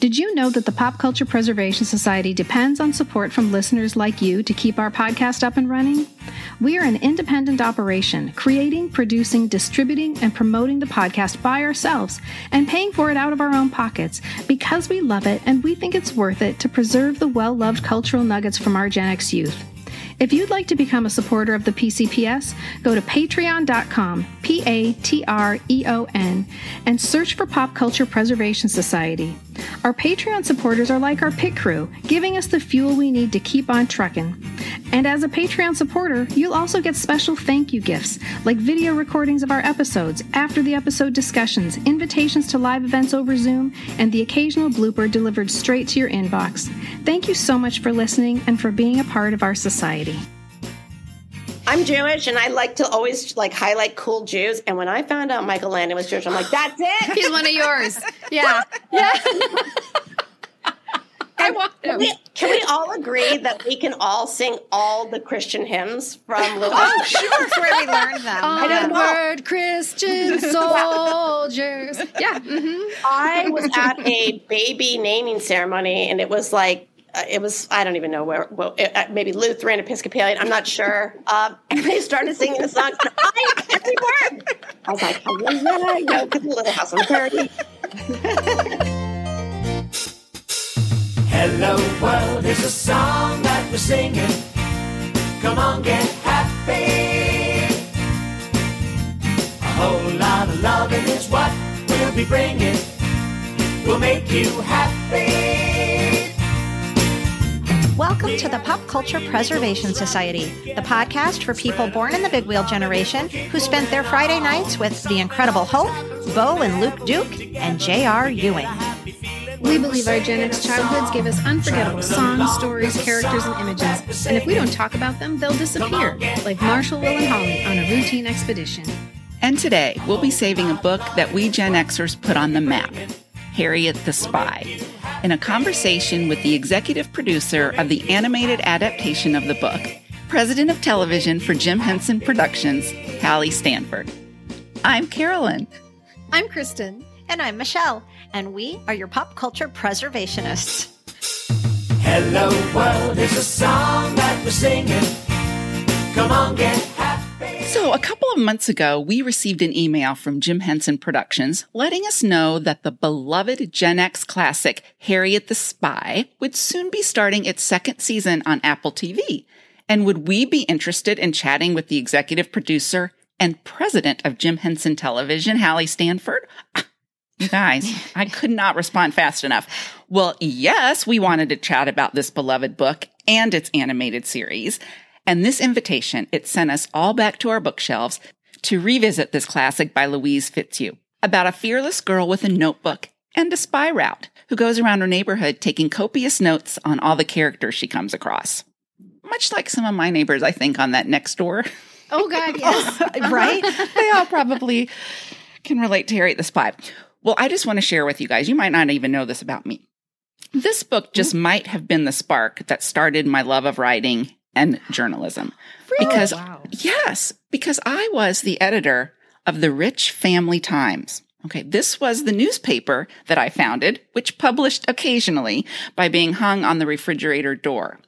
Did you know that the Pop Culture Preservation Society depends on support from listeners like you to keep our podcast up and running? We are an independent operation, creating, producing, distributing, and promoting the podcast by ourselves and paying for it out of our own pockets because we love it and we think it's worth it to preserve the well loved cultural nuggets from our Gen X youth. If you'd like to become a supporter of the PCPS, go to patreon.com, P A T R E O N, and search for Pop Culture Preservation Society. Our Patreon supporters are like our pit crew, giving us the fuel we need to keep on trucking. And as a Patreon supporter, you'll also get special thank you gifts, like video recordings of our episodes, after the episode discussions, invitations to live events over Zoom, and the occasional blooper delivered straight to your inbox. Thank you so much for listening and for being a part of our society. I'm Jewish, and I like to always like highlight cool Jews. And when I found out Michael Landon was Jewish, I'm like, that's it. He's one of yours. Yeah, yeah. I want him. Can we, can we all agree that we can all sing all the Christian hymns from Lewis? Oh, sure. That's where we learned them. don't know. Onward, Christian soldiers. Yeah. mhm. I was at a baby naming ceremony, and it was like uh, it was I don't even know where well it, uh, maybe Lutheran Episcopalian I'm not sure um, and they started singing the song I every word I was like yeah, yeah, good little house on prairie Hello world is a song that we're singing. Come on, get happy. A whole lot of loving is what we'll be bringing. We'll make you happy. Welcome to the Pop Culture Preservation Society, the podcast for people born in the big wheel generation who spent their Friday nights with the Incredible Hulk, Bo and Luke Duke, and J.R. Ewing. We believe our Gen X childhoods give us unforgettable songs, stories, characters, and images. And if we don't talk about them, they'll disappear, like Marshall, Will, and Holly on a routine expedition. And today, we'll be saving a book that we Gen Xers put on the map Harriet the Spy, in a conversation with the executive producer of the animated adaptation of the book, president of television for Jim Henson Productions, Halle Stanford. I'm Carolyn. I'm Kristen. And I'm Michelle, and we are your pop culture preservationists. Hello world is a song that we're singing. Come on, get happy. So, a couple of months ago, we received an email from Jim Henson Productions letting us know that the beloved Gen X classic Harriet the Spy would soon be starting its second season on Apple TV. And would we be interested in chatting with the executive producer and president of Jim Henson Television, Halle Stanford? Ah, you guys, I could not respond fast enough. Well, yes, we wanted to chat about this beloved book and its animated series. And this invitation, it sent us all back to our bookshelves to revisit this classic by Louise Fitzhugh about a fearless girl with a notebook and a spy route who goes around her neighborhood taking copious notes on all the characters she comes across. Much like some of my neighbors, I think, on that next door. Oh God, yes. right? they all probably can relate to Harriet the Spy. Well, I just want to share with you guys, you might not even know this about me. This book just might have been the spark that started my love of writing and journalism. Because, yes, because I was the editor of the Rich Family Times. Okay, this was the newspaper that I founded, which published occasionally by being hung on the refrigerator door.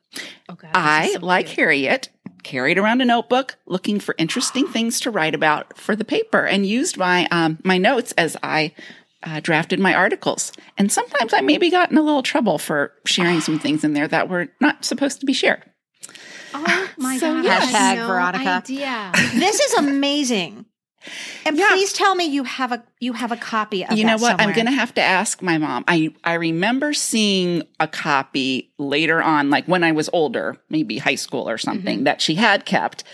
Okay. I, like Harriet, carried around a notebook looking for interesting things to write about for the paper and used my um, my notes as I uh, drafted my articles. And sometimes I maybe got in a little trouble for sharing some things in there that were not supposed to be shared. Oh my So, God. yes. Hashtag no Veronica. Idea. this is amazing. And Yeah. please tell me you have a you have a copy of you know that what? I'm going to have to ask my mom. I I remember seeing a copy later on, like when I was older, maybe high school or something, Mm-hmm. that she had kept.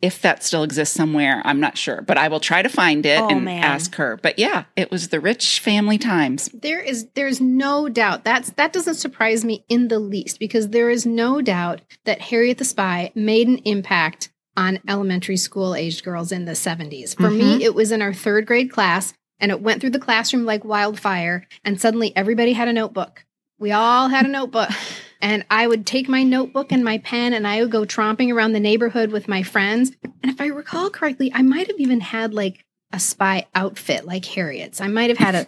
If that still exists somewhere, I'm not sure, but I will try to find it Oh, and man. ask her. But yeah, it was the Rich Family Times. There is there's no doubt that's that doesn't surprise me in the least because there is no doubt that Harriet the Spy made an impact on elementary school aged girls in the 70s. For me, mm-hmm. it was in our third grade class and it went through the classroom like wildfire and suddenly everybody had a notebook. We all had a notebook. And I would take my notebook and my pen and I would go tromping around the neighborhood with my friends. And if I recall correctly, I might have even had like a spy outfit like Harriet's. I might have had a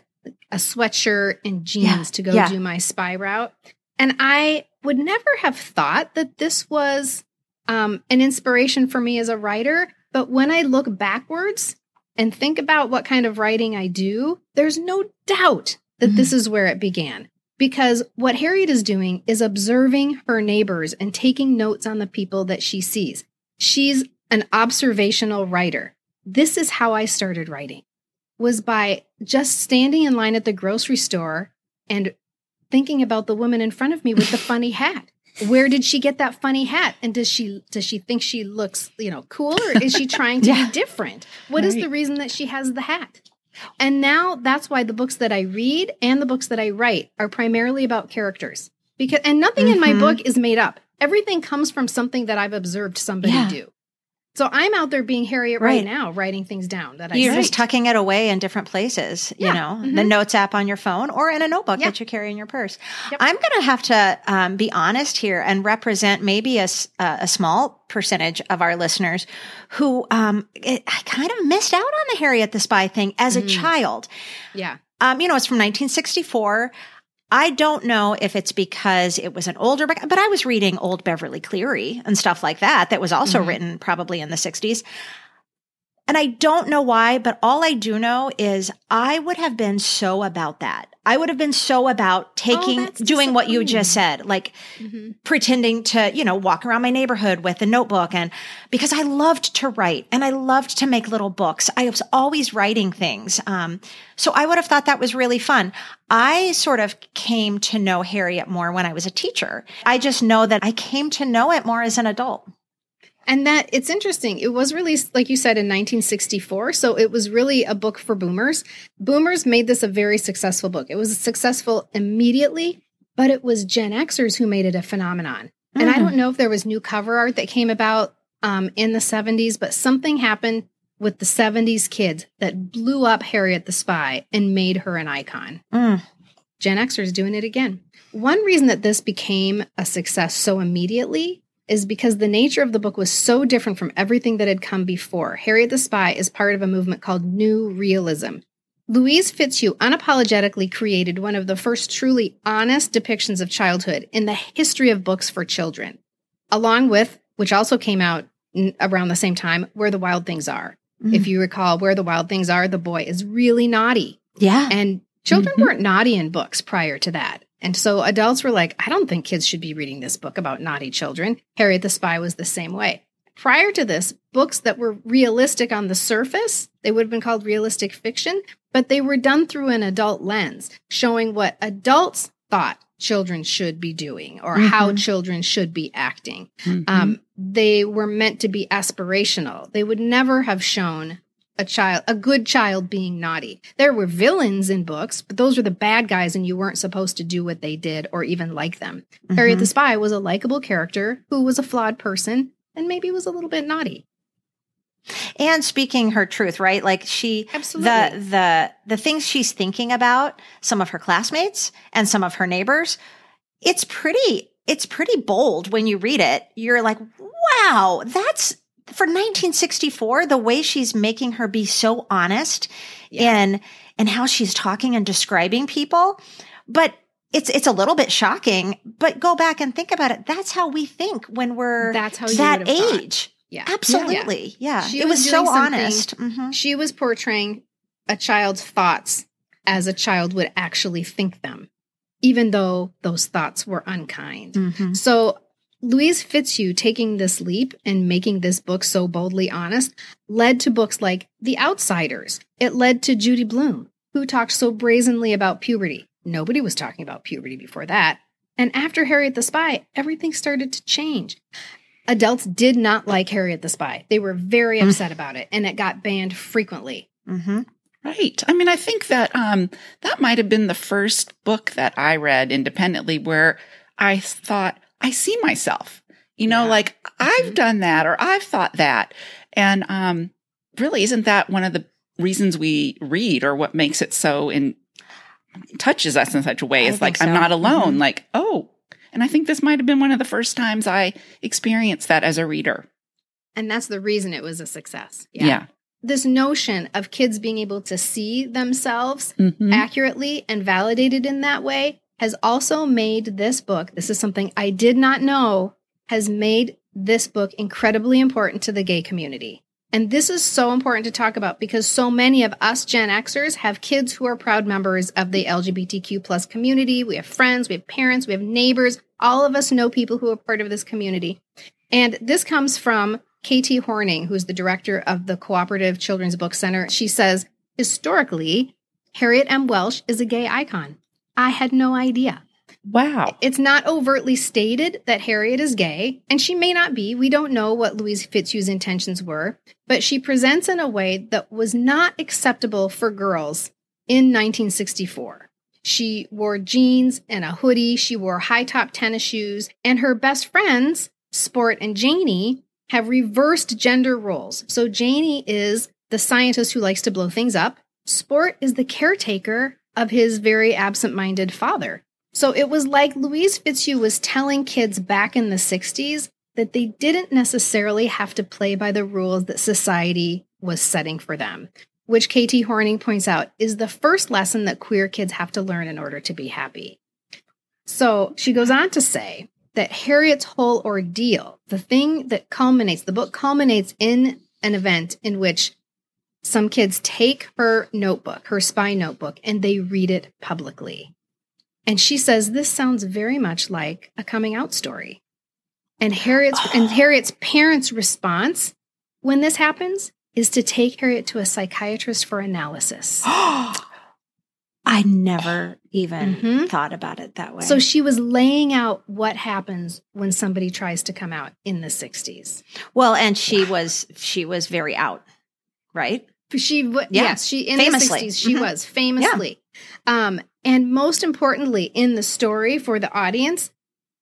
a sweatshirt and jeans Yeah, to go yeah. do my spy route. And I would never have thought that this was um, an inspiration for me as a writer. But when I look backwards and think about what kind of writing I do, there's no doubt that this is where it began. Because what Harriet is doing is observing her neighbors and taking notes on the people that she sees. She's an observational writer. This is how I started writing was by just standing in line at the grocery store and thinking about the woman in front of me with the funny hat. Where did she get that funny hat? And does she does she think she looks, you know, cool or is she trying to Yeah. be different? What is Right. the reason that she has the hat? And now that's why the books that I read and the books that I write are primarily about characters. Because and nothing in my Mhm. book is made up. Everything comes from something that I've observed somebody Yeah. do. So I'm out there being Harriet right, Right. now, writing things down that I You're just tucking it away in different places, you Yeah, know, mhm. the notes app on your phone or in a notebook Yeah. that you carry in your purse. Yep. I'm going to have to um, be honest here and represent maybe a small percentage of our listeners who um, it, I kind of missed out on the Harriet the Spy thing as a Mm. child. yeah. Um, you know, it's from 1964. I don't know if it's because it was an older book, but I was reading old Beverly Cleary and stuff like that, that was also Mhm. written probably in the 60s. And I don't know why, but all I do know is I would have been so about that. I would have been so about taking, that's doing what you just said, like Mhm. pretending to, you know, walk around my neighborhood with a notebook. And because I loved to write and I loved to make little books, I was always writing things. Um, so I would have thought that was really fun. I sort of came to know Harriet more when I was a teacher. I just know that I came to know it more as an adult. And that it's interesting. It was released, like you said, in 1964. So it was really a book for boomers. Boomers made this a very successful book. It was successful immediately, but it was Gen Xers who made it a phenomenon. And I Mm. don't know if there was new cover art that came about um, in the 70s, but something happened with the 70s kids that blew up Harriet the Spy and made her an icon. Mm. Gen Xers doing it again. One reason that this became a success so immediately is because the nature of the book was so different from everything that had come before. Harriet the Spy is part of a movement called New Realism. Louise Fitzhugh unapologetically created one of the first truly honest depictions of childhood in the history of books for children, along with, which also came out n- around the same time, Where the Wild Things Are. Mm. If you recall, Where the Wild Things Are, the boy is really naughty. Yeah. And children Mhm. weren't naughty in books prior to that. And so adults were like, I don't think kids should be reading this book about naughty children. Harriet the Spy was the same way. Prior to this, books that were realistic on the surface, they would have been called realistic fiction, but they were done through an adult lens, showing what adults thought children should be doing or how Mhm. children should be acting. Mhm. Um, they were meant to be aspirational. They would never have shown a child, a good child being naughty. There were villains in books, but those were the bad guys, and you weren't supposed to do what they did or even like them. Harriet Mhm. the Spy was a likable character who was a flawed person and maybe was a little bit naughty. and speaking her truth, right? Like she, Absolutely. the the the things she's thinking about, some of her classmates and some of her neighbors, it's pretty it's pretty bold when you read it. You're like, wow, that's for 1964. The way she's making her be so honest Yeah. in and how she's talking and describing people, but. It's it's a little bit shocking, but go back and think about it. That's how we think when we're That's how that have thought. age. Yeah. Absolutely. Yeah. She it was, was so honest. Mhm. She was portraying a child's thoughts as a child would actually think them, even though those thoughts were unkind. Mhm. So Louise Fitzhugh taking this leap and making this book so boldly honest led to books like The Outsiders. It led to Judy Blume, who talked so brazenly about puberty. Nobody was talking about puberty before that. And after Harriet the Spy, everything started to change. Adults did not like Harriet the Spy. They were very Mm. upset about it, and it got banned frequently. Mhm. Right. I mean, I think that um, that might have been the first book that I read independently where I thought, I see myself. You know, Yeah. like I've Mhm. done that or I've thought that. And um, really, isn't that one of the reasons we read or what makes it so in touches us in such a way? is like, think I'm not alone. Mhm. Like, oh, and I think this might have been one of the first times I experienced that as a reader. And that's the reason it was a success. Yeah. this notion of kids being able to see themselves Mhm. accurately and validated in that way has also made this book, this is something I did not know, has made this book incredibly important to the gay community. And this is so important to talk about because so many of us Gen Xers have kids who are proud members of the LGBTQ plus community. We have friends, we have parents, we have neighbors. All of us know people who are part of this community. And this comes from KT Horning, who's the director of the Cooperative Children's Book Center. She says, historically, Harriet M. Welsh is a gay icon. I had no idea. Wow. It's not overtly stated that Harriet is gay, and she may not be. We don't know what Louise Fitzhugh's intentions were, but she presents in a way that was not acceptable for girls in 1964. She wore jeans and a hoodie, she wore high top tennis shoes, and her best friends, Sport and Janie, have reversed gender roles. So Janie is the scientist who likes to blow things up, Sport is the caretaker of his very absent minded father. So it was like Louise Fitzhugh was telling kids back in the 60s that they didn't necessarily have to play by the rules that society was setting for them, which KT Horning points out is the first lesson that queer kids have to learn in order to be happy. So she goes on to say that Harriet's whole ordeal, the thing that culminates, the book culminates in an event in which some kids take her notebook, her spy notebook, and they read it publicly. And she says this sounds very much like a coming out story. And Harriet's and Harriet's parents' response when this happens is to take Harriet to a psychiatrist for analysis. I never even Mhm. thought about it that way. So she was laying out what happens when somebody tries to come out in the 60s. well, and she was she was very out, right? She w- Yeah. yes, she in Famously. the 60s she Mhm. was famously. Um and most importantly in the story for the audience,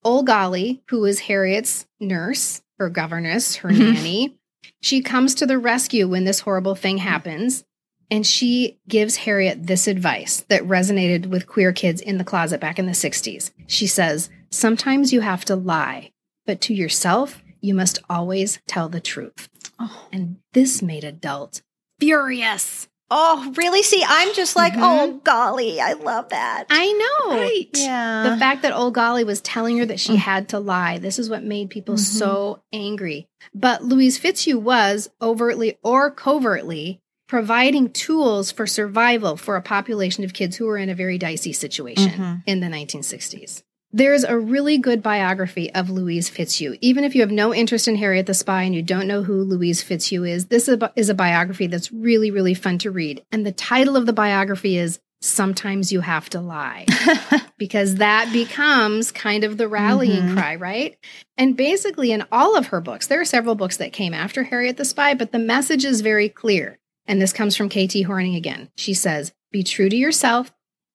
Ole Golly, who is Harriet's nurse, her governess, her Mhm. nanny, she comes to the rescue when this horrible thing happens and she gives Harriet this advice that resonated with queer kids in the closet back in the 60s. She says, "Sometimes you have to lie, but to yourself, you must always tell the truth." Oh. And this made adult furious. Oh, really? See, I'm just like, Mhm. oh golly, I love that. I know. Right. yeah. The fact that Ole Golly was telling her that she Mm. had to lie, this is what made people Mhm. so angry. But Louise Fitzhugh was overtly or covertly providing tools for survival for a population of kids who were in a very dicey situation Mhm. in the 1960s. There's a really good biography of Louise Fitzhugh. Even if you have no interest in Harriet the Spy and you don't know who Louise Fitzhugh is, this is a, bi- is a biography that's really, really fun to read. And the title of the biography is Sometimes You Have to Lie because that becomes kind of the rallying Mhm. cry, right? And basically, in all of her books, there are several books that came after Harriet the Spy, but the message is very clear. And this comes from KT Horning again. She says, Be true to yourself,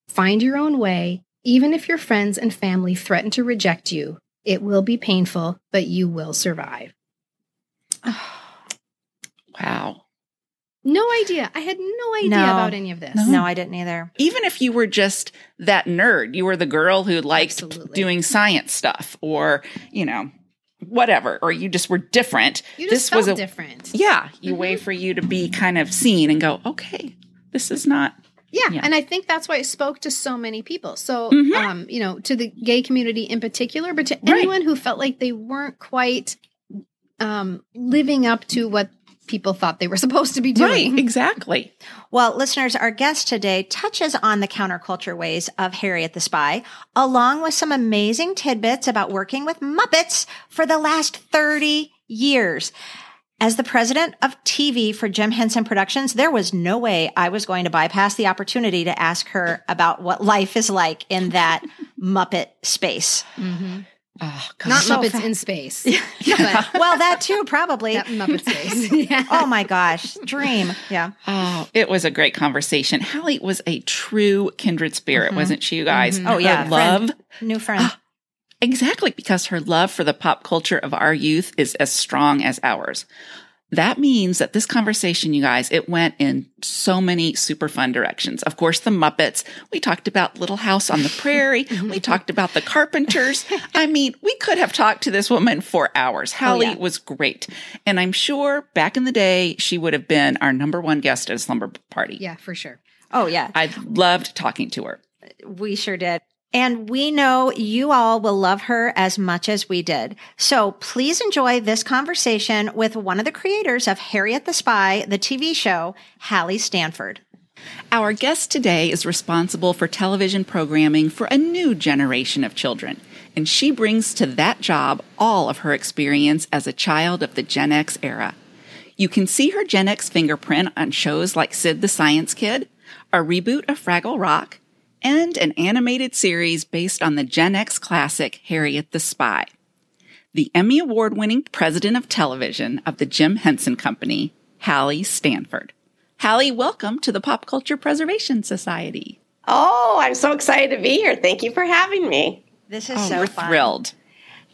find your own way, even if your friends and family threaten to reject you. It will be painful, but you will survive. Wow. No idea. I had no idea No. about any of this. No. no, I didn't either. Even if you were just that nerd, you were the girl who liked Absolutely. doing science stuff or, you know, whatever, or you just were different. You just this felt was a different. yeah, a Mhm. way for you to be kind of seen and go, okay, this is not Yeah, Yeah. and I think that's why it spoke to so many people. So, Mhm. um, you know, to the gay community in particular, but to Right. anyone who felt like they weren't quite um, living up to what people thought they were supposed to be doing. right. Exactly. Well, listeners, our guest today touches on the counterculture ways of Harriet the Spy, along with some amazing tidbits about working with Muppets for the last 30 years. As the president of TV for Jim Henson Productions, there was no way I was going to bypass the opportunity to ask her about what life is like in that Muppet space. Mhm. Oh, Not So Muppets fa- in space, but Well, that too, probably. that Muppet space. yeah. Oh my gosh, dream. Yeah. Oh, it was a great conversation. Halle was a true kindred spirit, Mhm. wasn't she, you guys? Mhm. Oh, yeah. Her Friend. love. New friend. Exactly, because her love for the pop culture of our youth is as strong as ours. That means that this conversation, you guys, it went in so many super fun directions. Of course, the Muppets. We talked about Little House on the Prairie. we talked about the Carpenters. I mean, we could have talked to this woman for hours. Oh, Halle Oh, yeah. was great. And I'm sure back in the day, she would have been our number one guest at a slumber party. Yeah, for sure. Oh, yeah. I loved talking to her. We sure did. And we know you all will love her as much as we did. So please enjoy this conversation with one of the creators of Harriet the Spy, the TV show, Halle Stanford. Our guest today is responsible for television programming for a new generation of children, and she brings to that job all of her experience as a child of the Gen X era. You can see her Gen X fingerprint on shows like Sid the Science Kid, a reboot of Fraggle Rock, and an animated series based on the Gen X classic Harriet the Spy. The Emmy Award winning president of television of the Jim Henson Company, Halle Stanford. Halle, welcome to the Pop Culture Preservation Society. Oh, I'm so excited to be here. Thank you for having me. This is Oh, so we're fun. thrilled.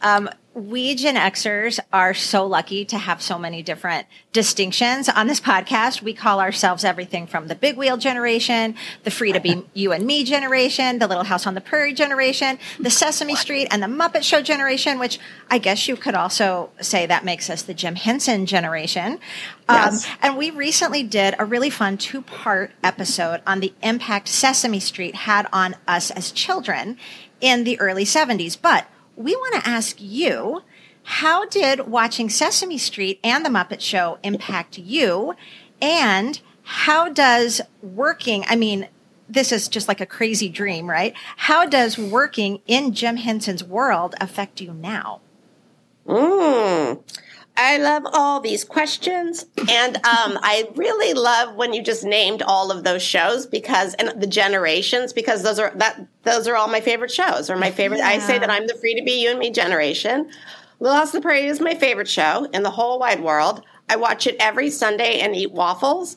Um, we Gen Xers are so lucky to have so many different distinctions on this podcast. We call ourselves everything from the big wheel generation, the free to be you and me generation, the little house on the prairie generation, the Sesame Street and the Muppet Show generation, which I guess you could also say that makes us the Jim Henson generation. Yes. Um, and we recently did a really fun two part episode on the impact Sesame Street had on us as children in the early 70s. But we want to ask you how did watching Sesame Street and the Muppet Show impact you? And how does working, I mean, this is just like a crazy dream, right? How does working in Jim Henson's world affect you now? Mm. I love all these questions. And um, I really love when you just named all of those shows because, and the generations, because those are, that, those are all my favorite shows or my favorite. I say that I'm the free to be you and me generation. Little House on the Prairie is my favorite show in the whole wide world. I watch it every Sunday and eat waffles.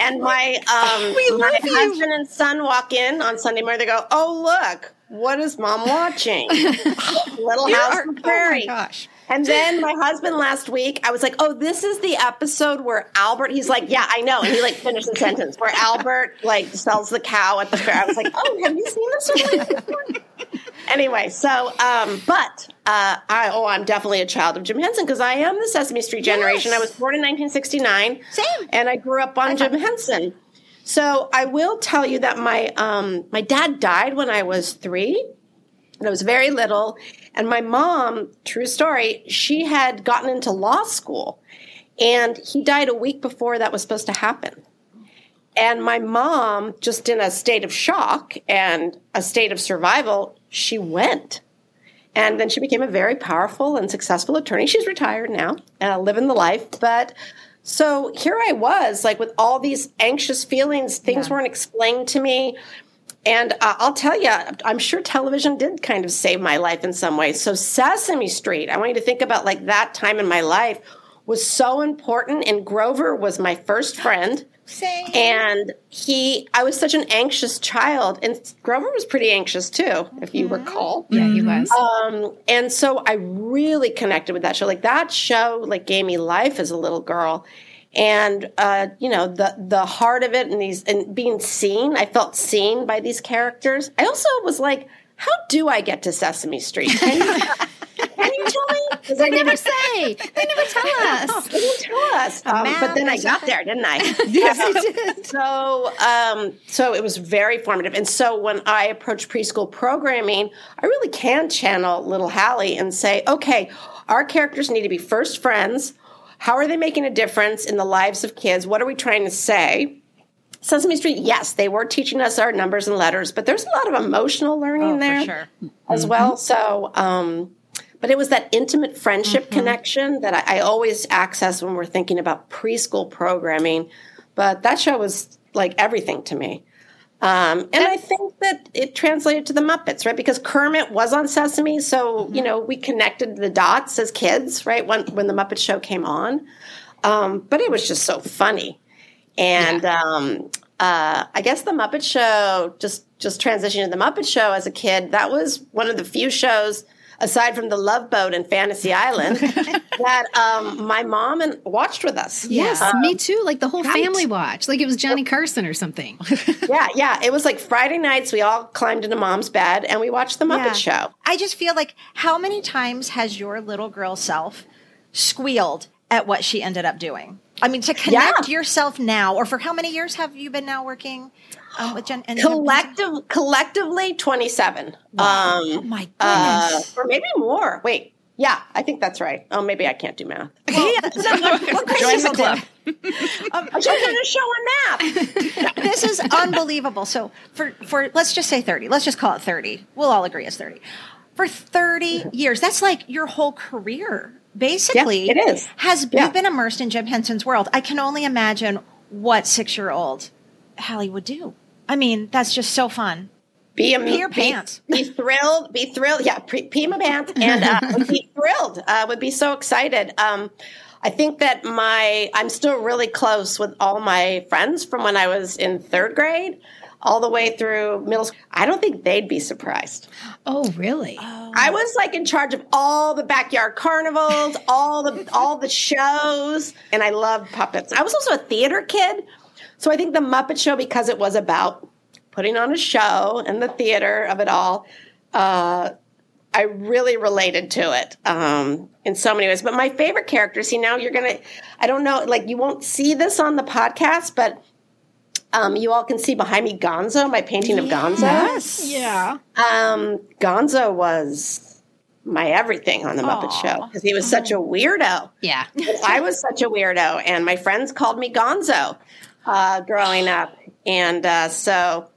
And my um, We my you. husband and son walk in on Sunday morning. They go, "Oh look, what is mom watching? Little House on the Prairie." gosh. And then my husband last week, I was like, "Oh, this is the episode where Albert." He's like, "Yeah, I know," and he like finished the sentence where Albert like sells the cow at the fair. I was like, "Oh, have you seen this one?" anyway, so um, but uh, I oh, I'm definitely a child of Jim Henson because I am the Sesame Street generation. Yes. I was born in 1969, Same. and I grew up on Jim Henson. So I will tell you that my um, my dad died when I was three and I was very little. And my mom, true story, she had gotten into law school and he died a week before that was supposed to happen. And my mom, just in a state of shock and a state of survival, she went. And then she became a very powerful and successful attorney. She's retired now, uh, living the life. But so here I was, like with all these anxious feelings, things weren't explained to me. And uh, I'll tell you, I'm sure television did kind of save my life in some ways. So Sesame Street, I want you to think about like that time in my life was so important. And Grover was my first friend. Same. And he, I was such an anxious child, and Grover was pretty anxious too, if you recall. Yeah, he was. Um, and so I really connected with that show. Like that show, like gave me life as a little girl, and uh, you know the the heart of it, and these and being seen. I felt seen by these characters. I also was like, how do I get to Sesame Street? Can you, can you tell me? 'Cause I they never never say. They never tell us. they didn't tell us. Um, but then I got there, didn't I? yes, they did. So, um, so it was very formative. And so when I approach preschool programming, I really can channel little Halle and say, okay, our characters need to be first friends. How are they making a difference in the lives of kids? What are we trying to say? Sesame Street, yes, they were teaching us our numbers and letters, but there's a lot of emotional learning Oh, there sure. as well. So, um, but it was that intimate friendship connection that I, I always access when we're thinking about preschool programming. But that show was like everything to me. Um, and I think that it translated to the Muppets, right? Because Kermit was on Sesame, so you know we connected the dots as kids, right? When when the Muppet Show came on, um, but it was just so funny, and um, uh, I guess the Muppet Show just just transitioning to the Muppet Show as a kid. That was one of the few shows aside from the Love Boat and Fantasy Island, that um, my mom and watched with us. Yes, Um, me too. Like the whole right. family watch. Like it was Johnny Carson or something. yeah, yeah. It was like Friday nights. We all climbed into mom's bed and we watched the Muppet Yeah. Show. I just feel like how many times has your little girl self squealed at what she ended up doing? I mean, to connect Yeah. yourself now, or for how many years have you been now working um, with Jen? And Collective, collectively, twenty-seven. Oh Um, my uh, or maybe more. Wait, yeah, I think that's right. Oh, maybe I can't do math. Well, Gracie Join the club. I should have a show on math. this is unbelievable. So for for let's just say 30. Let's just call it 30. We'll all agree it's 30. For 30 years, that's like your whole career. Basically, Yeah, it is. Has Yeah. you've been immersed in Jim Henson's world. I can only imagine what 6-year-old Halle would do. I mean, that's just so fun. Be a Pee your be, pants. Be thrilled. Be thrilled. Yeah, pre, pee my pants and uh, be thrilled. Uh, would be so excited. Um, I think that my I'm still really close with all my friends from when I was in third grade, all the way through middle school. I don't think they'd be surprised. Oh, really? I was like in charge of all the backyard carnivals, all the all the shows, and I loved puppets. I was also a theater kid, so I think the Muppet Show because it was about putting on a show and the theater of it all. Uh, I really related to it um, in so many ways. But my favorite character, see, now you're gonna, I don't know, like you won't see this on the podcast, but um, you all can see behind me Gonzo, my painting of Gonzo. Yes. Yeah. Um, Gonzo was my everything on the Muppet Show because he was such a weirdo. Yeah. I was such a weirdo, and my friends called me Gonzo uh, growing up, and uh, so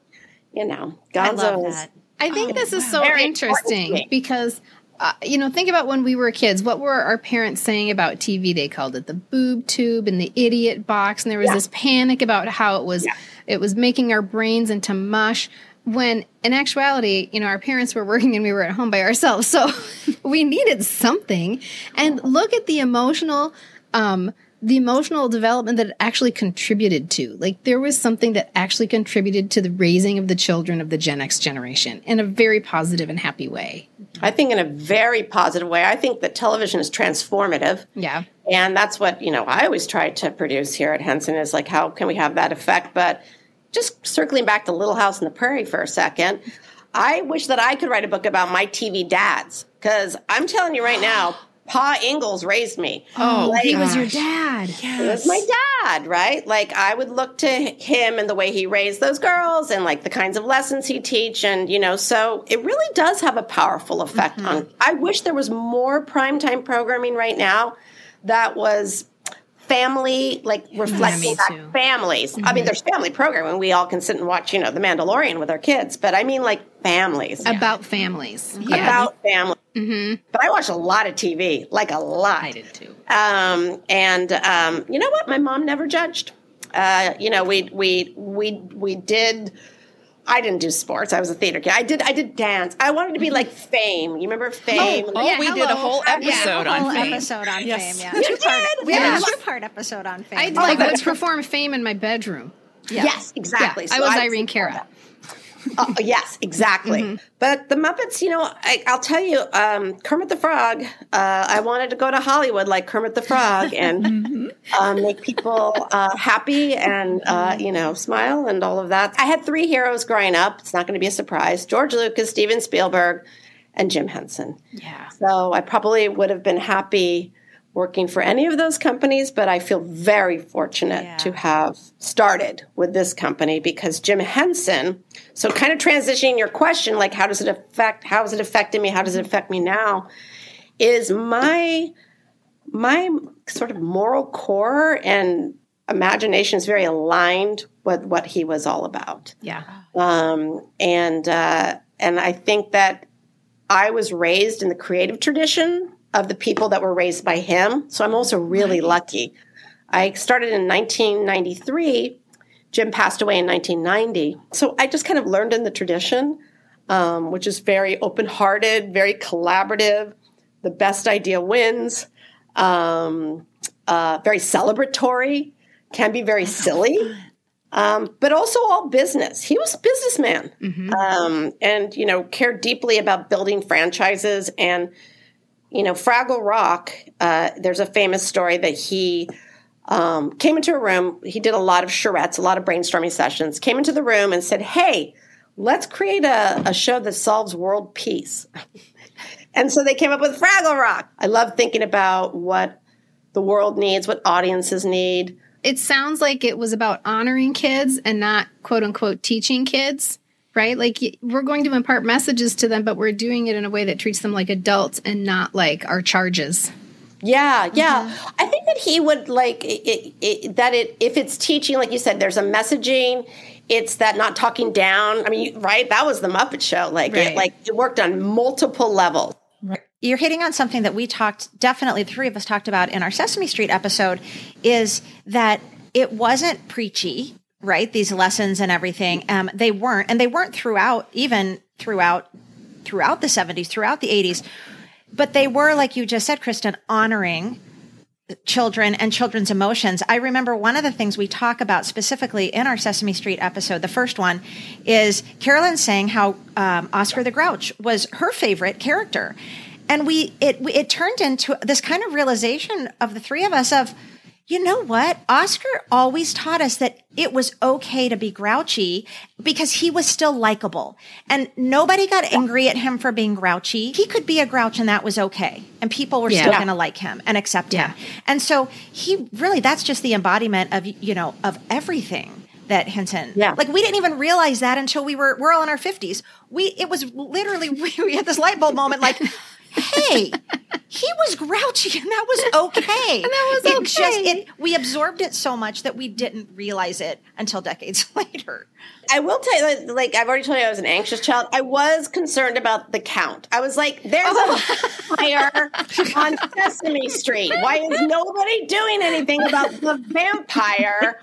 you know, I Gonzo that. I think this is so Very interesting because, uh, you know, think about when we were kids. What were our parents saying about TV? They called it the boob tube and the idiot box, and there was Yeah. this panic about how it was Yeah. it was making our brains into mush. When in actuality, you know, our parents were working and we were at home by ourselves, so we needed something. And look at the emotional. Um, the emotional development that it actually contributed to. Like there was something that actually contributed to the raising of the children of the Gen X generation in a very positive and happy way. I think in a very positive way. I think that television is transformative. Yeah. And that's what, you know, I always try to produce here at Henson is like, how can we have that effect? But just circling back to Little House on the Prairie for a second, I wish that I could write a book about my TV dads because I'm telling you right now, Pa Ingalls raised me. Oh, Like, He was your gosh. dad. It was my dad, right? Like I would look to him and the way he raised those girls and like the kinds of lessons he teach and you know, so it really does have a powerful effect on mm-hmm. I wish there was more primetime programming right now that was family like reflecting me back too. families. I mean mm-hmm. there's family programming. We all can sit and watch, you know, The Mandalorian with our kids, but I mean like families. About families. Yeah. About family. But I watch a lot of TV, like a lot. I did too. Um, and um, you know what? My mom never judged. Uh, you know, we we we we did. I didn't do sports. I was a theater kid. I did. I did dance. I wanted to be like Fame. You remember Fame? Oh, Yeah, we did a hello. whole Yeah, episode whole on fame. episode on Yes. fame. Yeah, two part. did? We have Yeah. a two part episode on fame. I like would perform fame in my bedroom. Yes, exactly. Yeah, I was I- Irene Cara. Uh, yes, exactly. But the Muppets, you know, I, I'll tell you, um, Kermit the Frog. Uh, I wanted to go to Hollywood like Kermit the Frog and uh, make people uh, happy and uh, you know smile and all of that. I had three heroes growing up. It's not going to be a surprise: George Lucas, Steven Spielberg, and Jim Henson. Yeah. So I probably would have been happy working for any of those companies, but I feel very fortunate Yeah. to have started with this company because Jim Henson. So kind of transitioning your question, like how does it affect? How has it affected me? How does it affect me now? Is my my sort of moral core and imagination is very aligned with what he was all about Yeah. um, and uh, and I think that I was raised in the creative tradition of the people that were raised by him. So I'm also really lucky. I started in 1993. Jim passed away in 1990. So I just kind of learned in the tradition, um, which is very open hearted, very collaborative. The best idea wins. Um, uh, very celebratory, can be very silly. um, but also all business. He was a businessman, um, and you know cared deeply about building franchises. And you know, Fraggle Rock. Uh, there's a famous story that he um, came into a room. He did a lot of charrettes, a lot of brainstorming sessions. Came into the room and said, "Hey, let's create a, a show that solves world peace." and so they came up with Fraggle Rock. I love thinking about what the world needs, what audiences need. It sounds like it was about honoring kids and not quote unquote teaching kids, right? Like we're going to impart messages to them, but we're doing it in a way that treats them like adults and not like our charges. Yeah, yeah. Mm-hmm. I think that he would like it, it, it, that. It if it's teaching, like you said, there's a messaging. It's that not talking down. I mean, right? That was the Muppet Show. Like, Right. it, like it worked on multiple levels. You're hitting on something that we talked, definitely the three of us talked about in our Sesame Street episode, is that it wasn't preachy, right? These lessons and everything. Um, they weren't, and they weren't throughout, even throughout, throughout the 70s, throughout the 80s. But they were, like you just said, Kristen, honoring children and children's emotions. I remember one of the things we talk about specifically in our Sesame Street episode, the first one, is Carolyn saying how um, Oscar the Grouch was her favorite character, and we it it turned into this kind of realization of the three of us of. You know what? Oscar always taught us that it was okay to be grouchy because he was still likable. And nobody got angry at him for being grouchy. He could be a grouch and that was okay. And people were still going to like him and accept Yeah. him. And so he really, that's just the embodiment of, you know, of everything that Henson. Yeah. Like we didn't even realize that until we were, we're all in our fifties. We, it was literally, we, we had this light bulb moment like, hey, he was grouchy and that was okay. and that was it Just, okay. it, we absorbed it so much that we didn't realize it until decades later. I will tell you, like, like I've already told you, I was an anxious child. I was concerned about the count. I was like, "There's a oh. fire on Sesame Street. Why is nobody doing anything about the vampire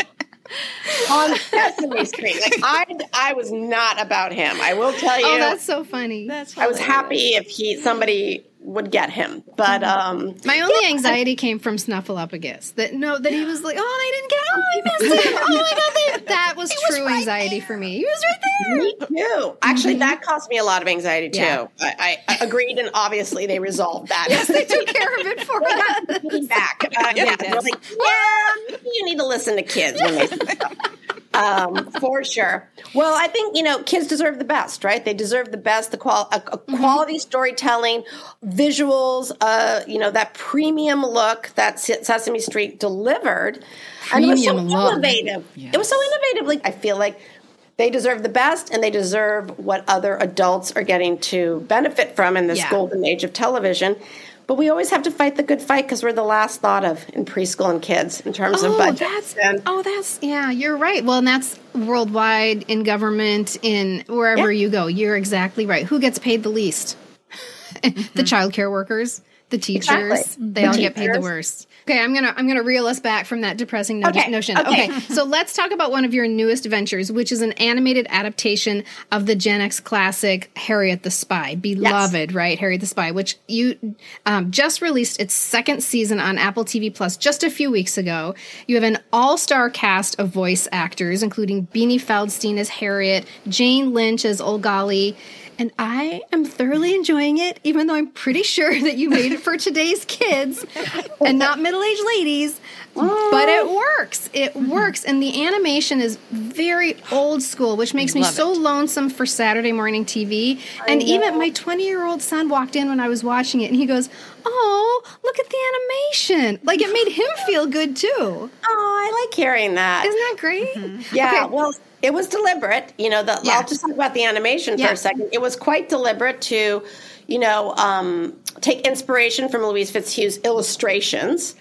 on Sesame Street?" Like, I, I was not about him. I will tell oh, you. Oh, that's so funny. That's I was happy if he somebody would get him, but um, My only anxiety came from Snuffleupagus. That no, that he was like, oh, they didn't get, oh, I missed him. Oh my god, they, that was true anxiety for me. He was right there. Me too. Actually, that caused me a lot of anxiety too. Yeah. I, I agreed, and obviously they resolved that. Yes, they took care of it for us. feedback. Uh, yeah, did. they're like, yeah, you need to listen to kids when they say stuff. Um, for sure. Well, I think you know kids deserve the best, right? They deserve the best, the qual- a, a quality storytelling, visuals, uh, you know, that premium look that Se- Sesame Street delivered, premium and it was so innovative. It was so innovative. Like I feel like they deserve the best, and they deserve what other adults are getting to benefit from in this Yeah. golden age of television. But we always have to fight the good fight because we're the last thought of in preschool and kids in terms of Oh, budget. that's And- oh, that's yeah. You're right. Well, and that's worldwide in government in wherever Yeah. you go. You're exactly right. Who gets paid the least? the mm-hmm. childcare workers, the teachers. Exactly. They The all get paid the worst. Okay, I'm gonna I'm gonna reel us back from that depressing no- Okay, notion. okay. Okay. so let's talk about one of your newest ventures, which is an animated adaptation of the Gen X classic Harriet the Spy, beloved, right? Harriet the Spy, which you um, just released its second season on Apple TV Plus just a few weeks ago. You have an all-star cast of voice actors, including Beanie Feldstein as Harriet, Jane Lynch as Ole Golly. And I am thoroughly enjoying it, even though I'm pretty sure that you made it for today's kids and not middle aged ladies. But it works. It mm-hmm. works. And the animation is very old school, which makes me Love so it. lonesome for Saturday morning TV. And even my 20 year old son walked in when I was watching it and he goes, Oh, look at the animation. Like it made him feel good too. Oh, I like hearing that. Isn't that great? Mm-hmm. yeah, Okay. well, it was deliberate. You know, the, Yeah. I'll just talk about the animation for a second. It was quite deliberate to, you know, um, take inspiration from Louise Fitzhugh's illustrations.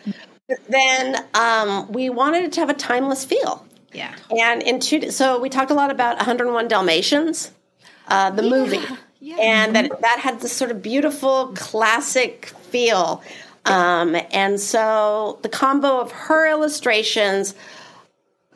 But then um, we wanted it to have a timeless feel. Yeah. And in two, so we talked a lot about 101 Dalmatians, uh, the movie, and that that had this sort of beautiful classic feel. Um, and so the combo of her illustrations,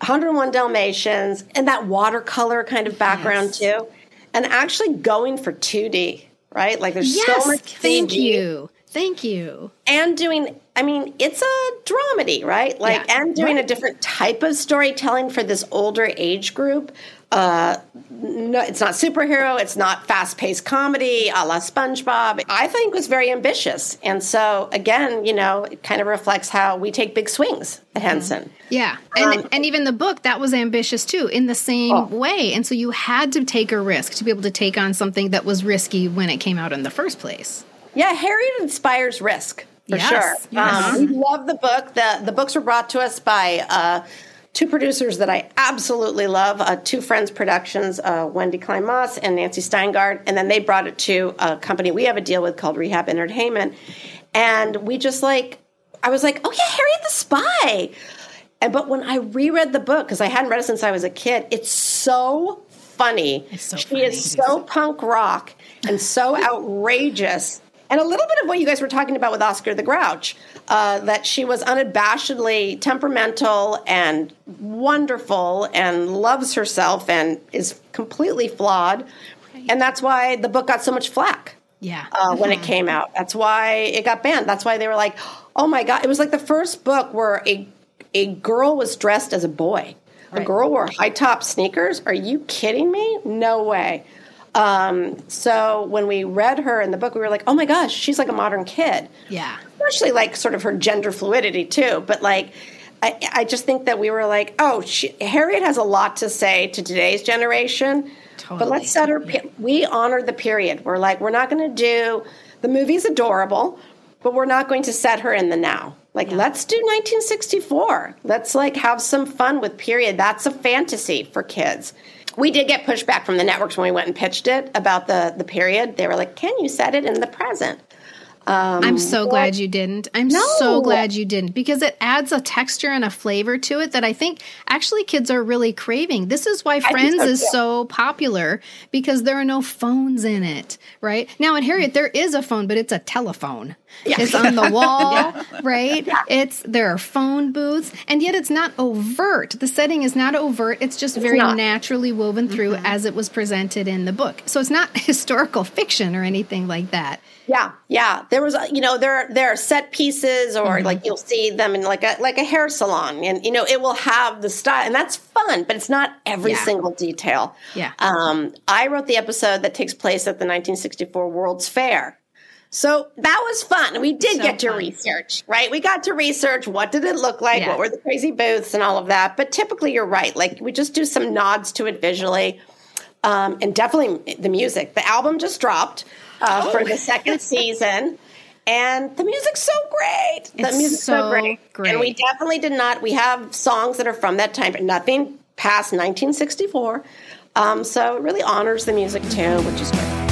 101 Dalmatians, and that watercolor kind of background too, and actually going for 2D, right? Like there's Yes, so much thank CG. you. Thank you. and doing i mean it's a dramedy right like Yeah, and doing a different type of storytelling for this older age group uh no it's not superhero it's not fast-paced comedy a la spongebob i think was very ambitious and so again you know it kind of reflects how we take big swings at henson Yeah. And Um, and even the book that was ambitious too in the same Oh. way. And so you had to take a risk to be able to take on something that was risky when it came out in the first place. Yeah, Harriet inspires risk for Yes, sure. yes. Um, we love the book. the The books were brought to us by uh, two producers that I absolutely love. Uh, two Friends Productions, uh, Wendy Klein Moss and Nancy Steingard, and then they brought it to a company we have a deal with called Rehab Entertainment, and we just like. I was like, oh yeah, Harriet the Spy. And but when I reread the book, because I hadn't read it since I was a kid, it's so funny. so she funny. is so punk rock and so outrageous. And a little bit of what you guys were talking about with Oscar the Grouch, uh, that she was unabashedly temperamental and wonderful and loves herself and is completely flawed. And that's why the book got so much flack Yeah. uh, when it came out. That's why it got banned. That's why they were like, "Oh my god!" It was like the first book where a a girl was dressed as a boy. A girl wore high top sneakers. Are you kidding me? No way. Um, so when we read her in the book, we were like, "Oh my gosh, she's like a modern kid." yeah. especially like sort of her gender fluidity too. But like, I, I just think that we were like, oh, she, Harriet has a lot to say to today's generation. Totally. But let's set her. We honor the period. We're like, we're not going to do the movie's adorable, but we're not going to set her in the now. Like, let's do 1964. Let's like have some fun with period. That's a fantasy for kids. We did get pushback from the networks when we went and pitched it about the the period. They were like, "Can you set it in the present?" Um, I'm so glad you didn't. I'm so glad you didn't because it adds a texture and a flavor to it that I think actually kids are really craving. This is why Friends so, is so popular because there are no phones in it, right? Now in Harriet there is a phone, but it's a telephone. It's on the wall, right? It's there are phone booths, and yet it's not overt. The setting is not overt. It's just very not. naturally woven through as it was presented in the book. So it's not historical fiction or anything like that. Yeah, yeah. There was, you know, there there are set pieces, or Mm-hmm. like you'll see them in like a like a hair salon, and you know, it will have the style, and that's fun, but it's not every Yeah. single detail. Yeah. Um, I wrote the episode that takes place at the 1964 World's Fair. So that was fun. We did So get to fun. research, right? We got to research what did it look like, Yeah. what were the crazy booths and all of that. But typically you're right. Like we just do some nods to it visually. Um, and definitely the music. The album just dropped uh, for the second season. And the music's so great. The It's music's so, so great. great. And we definitely did not, we have songs that are from that time, but nothing past 1964. Um, so it really honors the music too, which is great.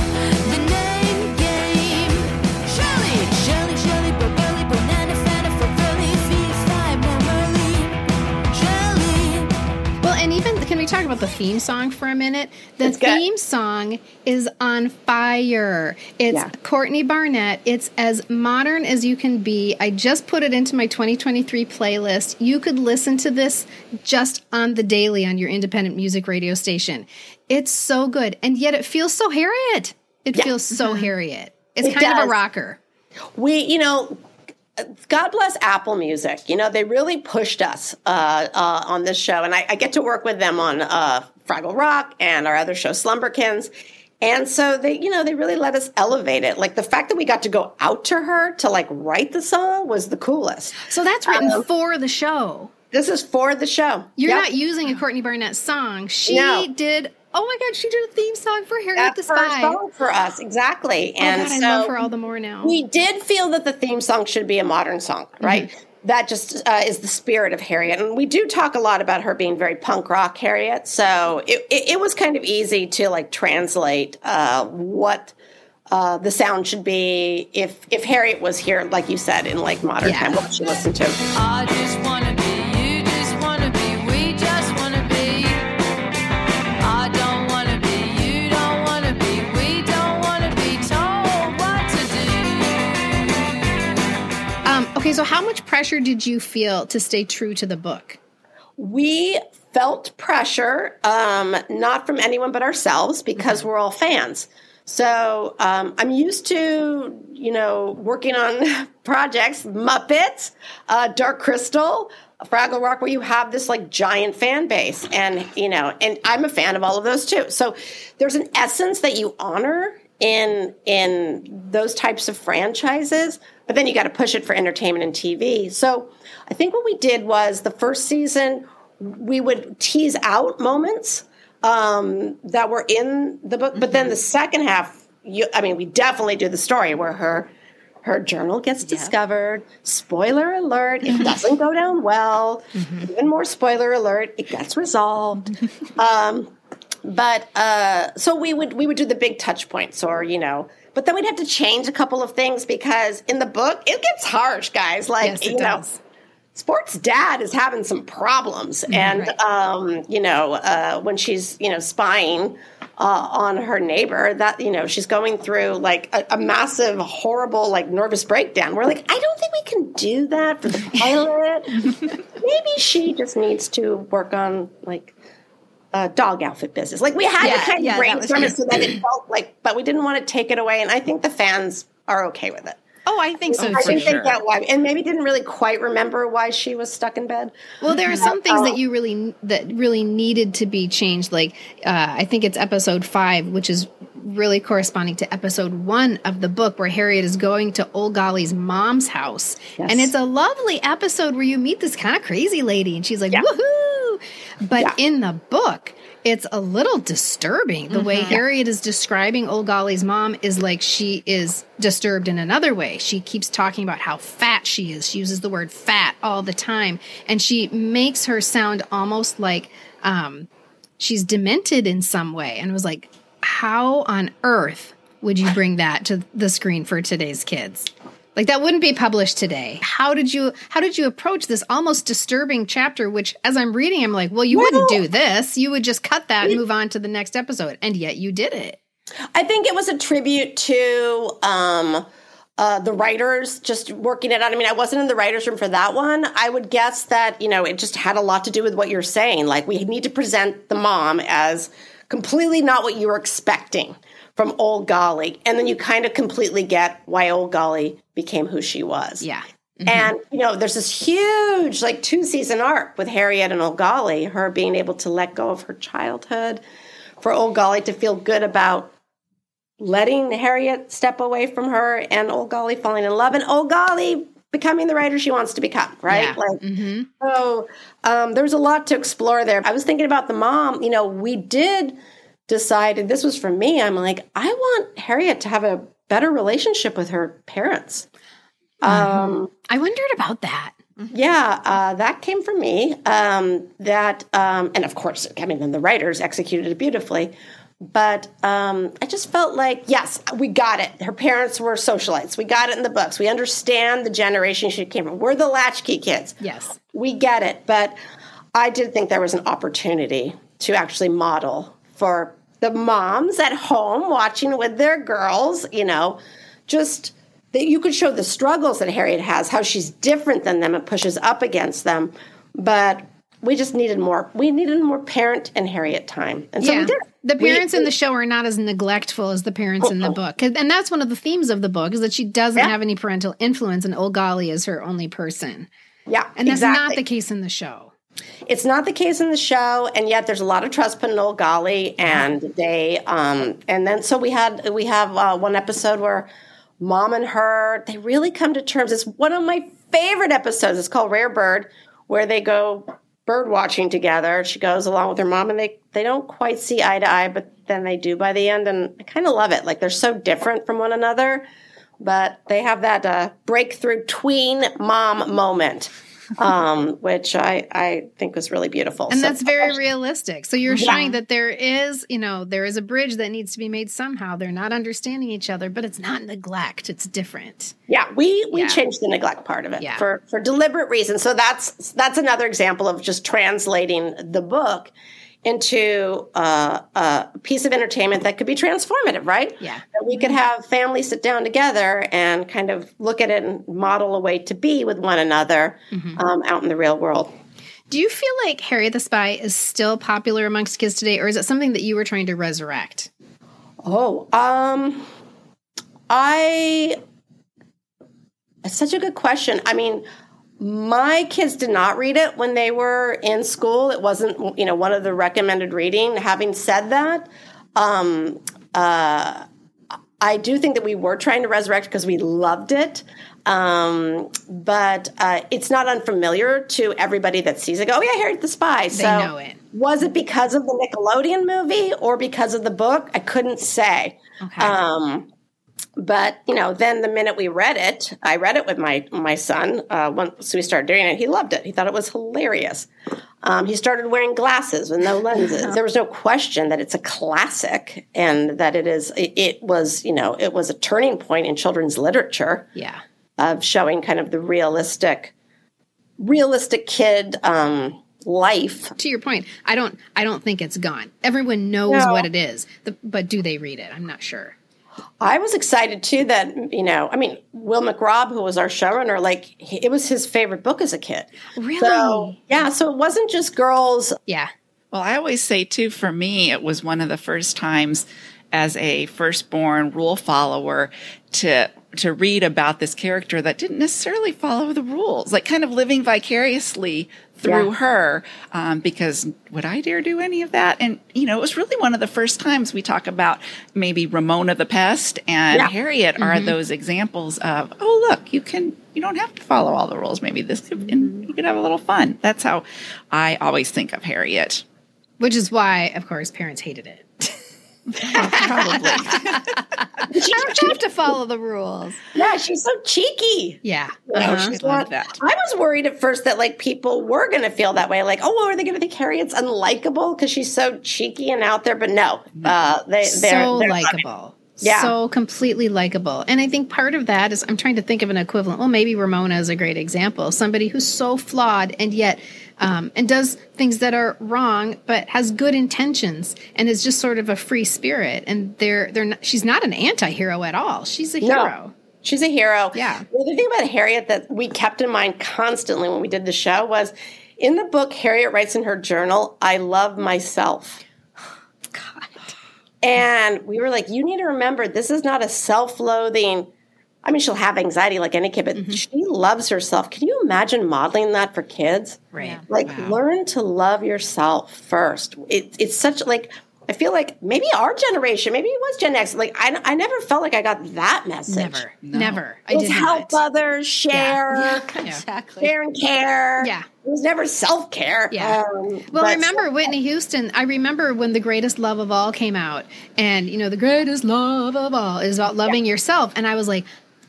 Even can we talk about the theme song for a minute? The It's good. theme song is on fire. It's Yeah. Courtney Barnett. It's as modern as you can be. I just put it into my 2023 playlist. You could listen to this just on the daily on your independent music radio station. It's so good, and yet it feels so Harriet. It Yeah. feels so mm-hmm. Harriet. It's It kind of a rocker. we you know god bless apple music you know they really pushed us uh, uh, on this show and I, I get to work with them on uh, fraggle rock and our other show slumberkins and so they you know they really let us elevate it like the fact that we got to go out to her to like write the song was the coolest So that's written Um, for the show. this is for the show You're Yep. not using a Courtney Barnett song. She No. did. Oh my God, she did a theme song for Harriet that the first Spy. song for us exactly Oh and God, I so love her all the more now. we did feel that the theme song should be a modern song, right? That just uh, is the spirit of Harriet, and we do talk a lot about her being very punk rock Harriet. So it, it, it was kind of easy to like translate uh, what uh, the sound should be if if Harriet was here, like you said, in like modern Yeah. time. What would she listen to? Okay, so how much pressure did you feel to stay true to the book? We felt pressure, um, not from anyone but ourselves, because we're all fans. So um, I'm used to, you know, working on projects, Muppets, uh, Dark Crystal, Fraggle Rock, where you have this like giant fan base, and you know, and I'm a fan of all of those too. So there's an essence that you honor in in those types of franchises, but then you got to push it for entertainment and TV. So I think what we did was the first season we would tease out moments um, that were in the book. But then the second half, you, I mean, we definitely do the story where her her journal gets discovered. Spoiler alert! It doesn't go down well. Even more spoiler alert! It gets resolved. um, but uh, so we would we would do the big touch points, or you know. But then we'd have to change a couple of things because in the book it gets harsh, guys. Like Yes, you know, sports dad is having some problems. And um, you know uh, when she's you know spying uh, on her neighbor that you know she's going through like a, a massive horrible like nervous breakdown. We're like i don't think we can do that for the pilot. Maybe she just needs to work on like uh, dog outfit business like we had Yeah, to kind of brainstorm it so that it felt like but we didn't want to take it away and i think the fans are okay with it Oh, I think so I think sure. they get why, and maybe didn't really quite remember why she was stuck in bed. Well, there are some things that you really that really needed to be changed. Like uh, I think it's episode five, which is really corresponding to episode one of the book, where Harriet is going to Ole Golly's mom's house, and it's a lovely episode where you meet this kind of crazy lady, and she's like, Yeah. "Woohoo!" But Yeah. in the book. It's a little disturbing. The way Harriet is describing Ole Golly's mom is like she is disturbed in another way. She keeps talking about how fat she is. She uses the word fat all the time. And she makes her sound almost like um, she's demented in some way. And it was like, how on earth would you bring that to the screen for today's kids? Like that wouldn't be published today. How did you how did you approach this almost disturbing chapter which as I'm reading I'm like, well you wouldn't do this. You would just cut that and move on to the next episode. And yet you did it. I think it was a tribute to um, uh, the writers just working it out. I mean, I wasn't in the writers' room for that one. I would guess that you know it just had a lot to do with what you're saying. Like we need to present the mom as completely not what you were expecting from Ole Golly, and then you kind of completely get why Ole Golly became who she was. Yeah. And you know, there's this huge like two season arc with Harriet and Ole Golly, her being able to let go of her childhood, for Ole Golly to feel good about letting Harriet step away from her, and Ole Golly falling in love, and Ole Golly becoming the writer she wants to become. Right? Yeah. Like Mhm. so, um, there's a lot to explore there. I was thinking about the mom. You know, we did decide, and this was for me. I'm like, I want Harriet to have a better relationship with her parents. Um, I wondered about that. yeah, uh, that came from me. Um, that, um, and of course, I mean, then the writers executed it beautifully. But um, I just felt like, yes, we got it. Her parents were socialites. We got it in the books. We understand the generation she came from. We're the latchkey kids. Yes. We get it. But I did think there was an opportunity to actually model for the moms at home watching with their girls, you know, just that you could show the struggles that Harriet has, how she's different than them and pushes up against them. But we just needed more. We needed more parent and Harriet time. And so yeah. we did. The We- parents in the show are not as neglectful as the parents in the book. And that's one of the themes of the book is that she doesn't Yeah. have any parental influence and Ole Golly is her only person. Yeah. And that's exactly. not the case in the show. It's not the case in the show, and yet there's a lot of trust in Ole Golly, and they, um, and then so we had we have uh, one episode where mom and her they really come to terms. It's one of my favorite episodes. It's called Rare Bird, where they go bird watching together. She goes along with her mom, and they they don't quite see eye to eye, but then they do by the end, and I kind of love it. Like they're so different from one another, but they have that uh, breakthrough tween mom moment. Um, which I, I think was really beautiful. And So- that's very realistic. So you're Yeah. showing that there is, you know, there is a bridge that needs to be made somehow. They're not understanding each other, but it's not neglect. It's different. Yeah, we we Yeah. changed the neglect part of it Yeah. for for deliberate reasons. So that's that's another example of just translating the book into uh, a piece of entertainment that could be transformative, right? Yeah. That we could have families sit down together and kind of look at it and model a way to be with one another Mm-hmm. um, out in the real world. Do you feel like Harriet the Spy is still popular amongst kids today, or is it something that you were trying to resurrect? Oh, um, I. It's such a good question. I mean, my kids did not read it when they were in school. It wasn't, you know, one of the recommended reading. Having said that, um, uh, I do think that we were trying to resurrect because we loved it. Um, but uh, it's not unfamiliar to everybody that sees it. Go, oh yeah, Harriet the Spy. They so know it. was it because of the Nickelodeon movie or because of the book? I couldn't say. Okay. Um, but you know, then the minute we read it, I read it with my my son. Uh, once we started doing it, he loved it. He thought it was hilarious. Um, he started wearing glasses with no lenses. there was no question that it's a classic and that it is. It, it was, you know, it was a turning point in children's literature yeah. of showing kind of the realistic, realistic kid um, life. To your point, I don't I don't think it's gone. Everyone knows No. what it is. The, but do they read it? I'm not sure. I was excited too that you know, I mean, Will McRobb, who was our showrunner, like he, it was his favorite book as a kid. Really? So yeah, so it wasn't just girls. yeah. Well, I always say too, for me, it was one of the first times as a firstborn rule follower to to read about this character that didn't necessarily follow the rules, like kind of living vicariously through Yeah. her. Um, because would I dare do any of that? And you know, it was really one of the first times we talk about maybe Ramona the Pest and Yeah. Harriet are those examples of oh look, you can you don't have to follow all the rules. Maybe this could, and you could have a little fun. That's how I always think of Harriet. Which is why, of course, parents hated it. Probably. You don't have to follow the rules. Yeah, she's so cheeky. Yeah. Uh-huh. she's I love not- that. I was worried at first that like people were going to feel that way, like, oh, are they going to think Harriet's unlikable because she's so cheeky and out there? But no, uh, they they're, so they're loving it. likable. Yeah. So completely likable. And I think part of that is I'm trying to think of an equivalent. Well, maybe Ramona is a great example. Somebody who's so flawed and yet um, and does things that are wrong, but has good intentions and is just sort of a free spirit. And they're they're not, she's not an anti-hero at all. She's a No. hero. She's a hero. Yeah. Well, The thing about Harriet that we kept in mind constantly when we did the show was in the book, Harriet writes in her journal, I love myself. God. And we were like, you need to remember this is not a self loathing. I mean, she'll have anxiety like any kid, but Mm-hmm. she loves herself. Can you imagine modeling that for kids? Right. Like, learn to love yourself first. It, it's such like, I feel like maybe our generation, maybe it was Gen X. Like, I, I never felt like I got that message. Never. Never. I It was did help not. others, share, Exactly. share and care. Yeah. It was never self care. Yeah. Um, Well, but- remember Whitney Houston. I remember when The Greatest Love of All came out, and you know, The Greatest Love of All is about loving yourself. And I was like,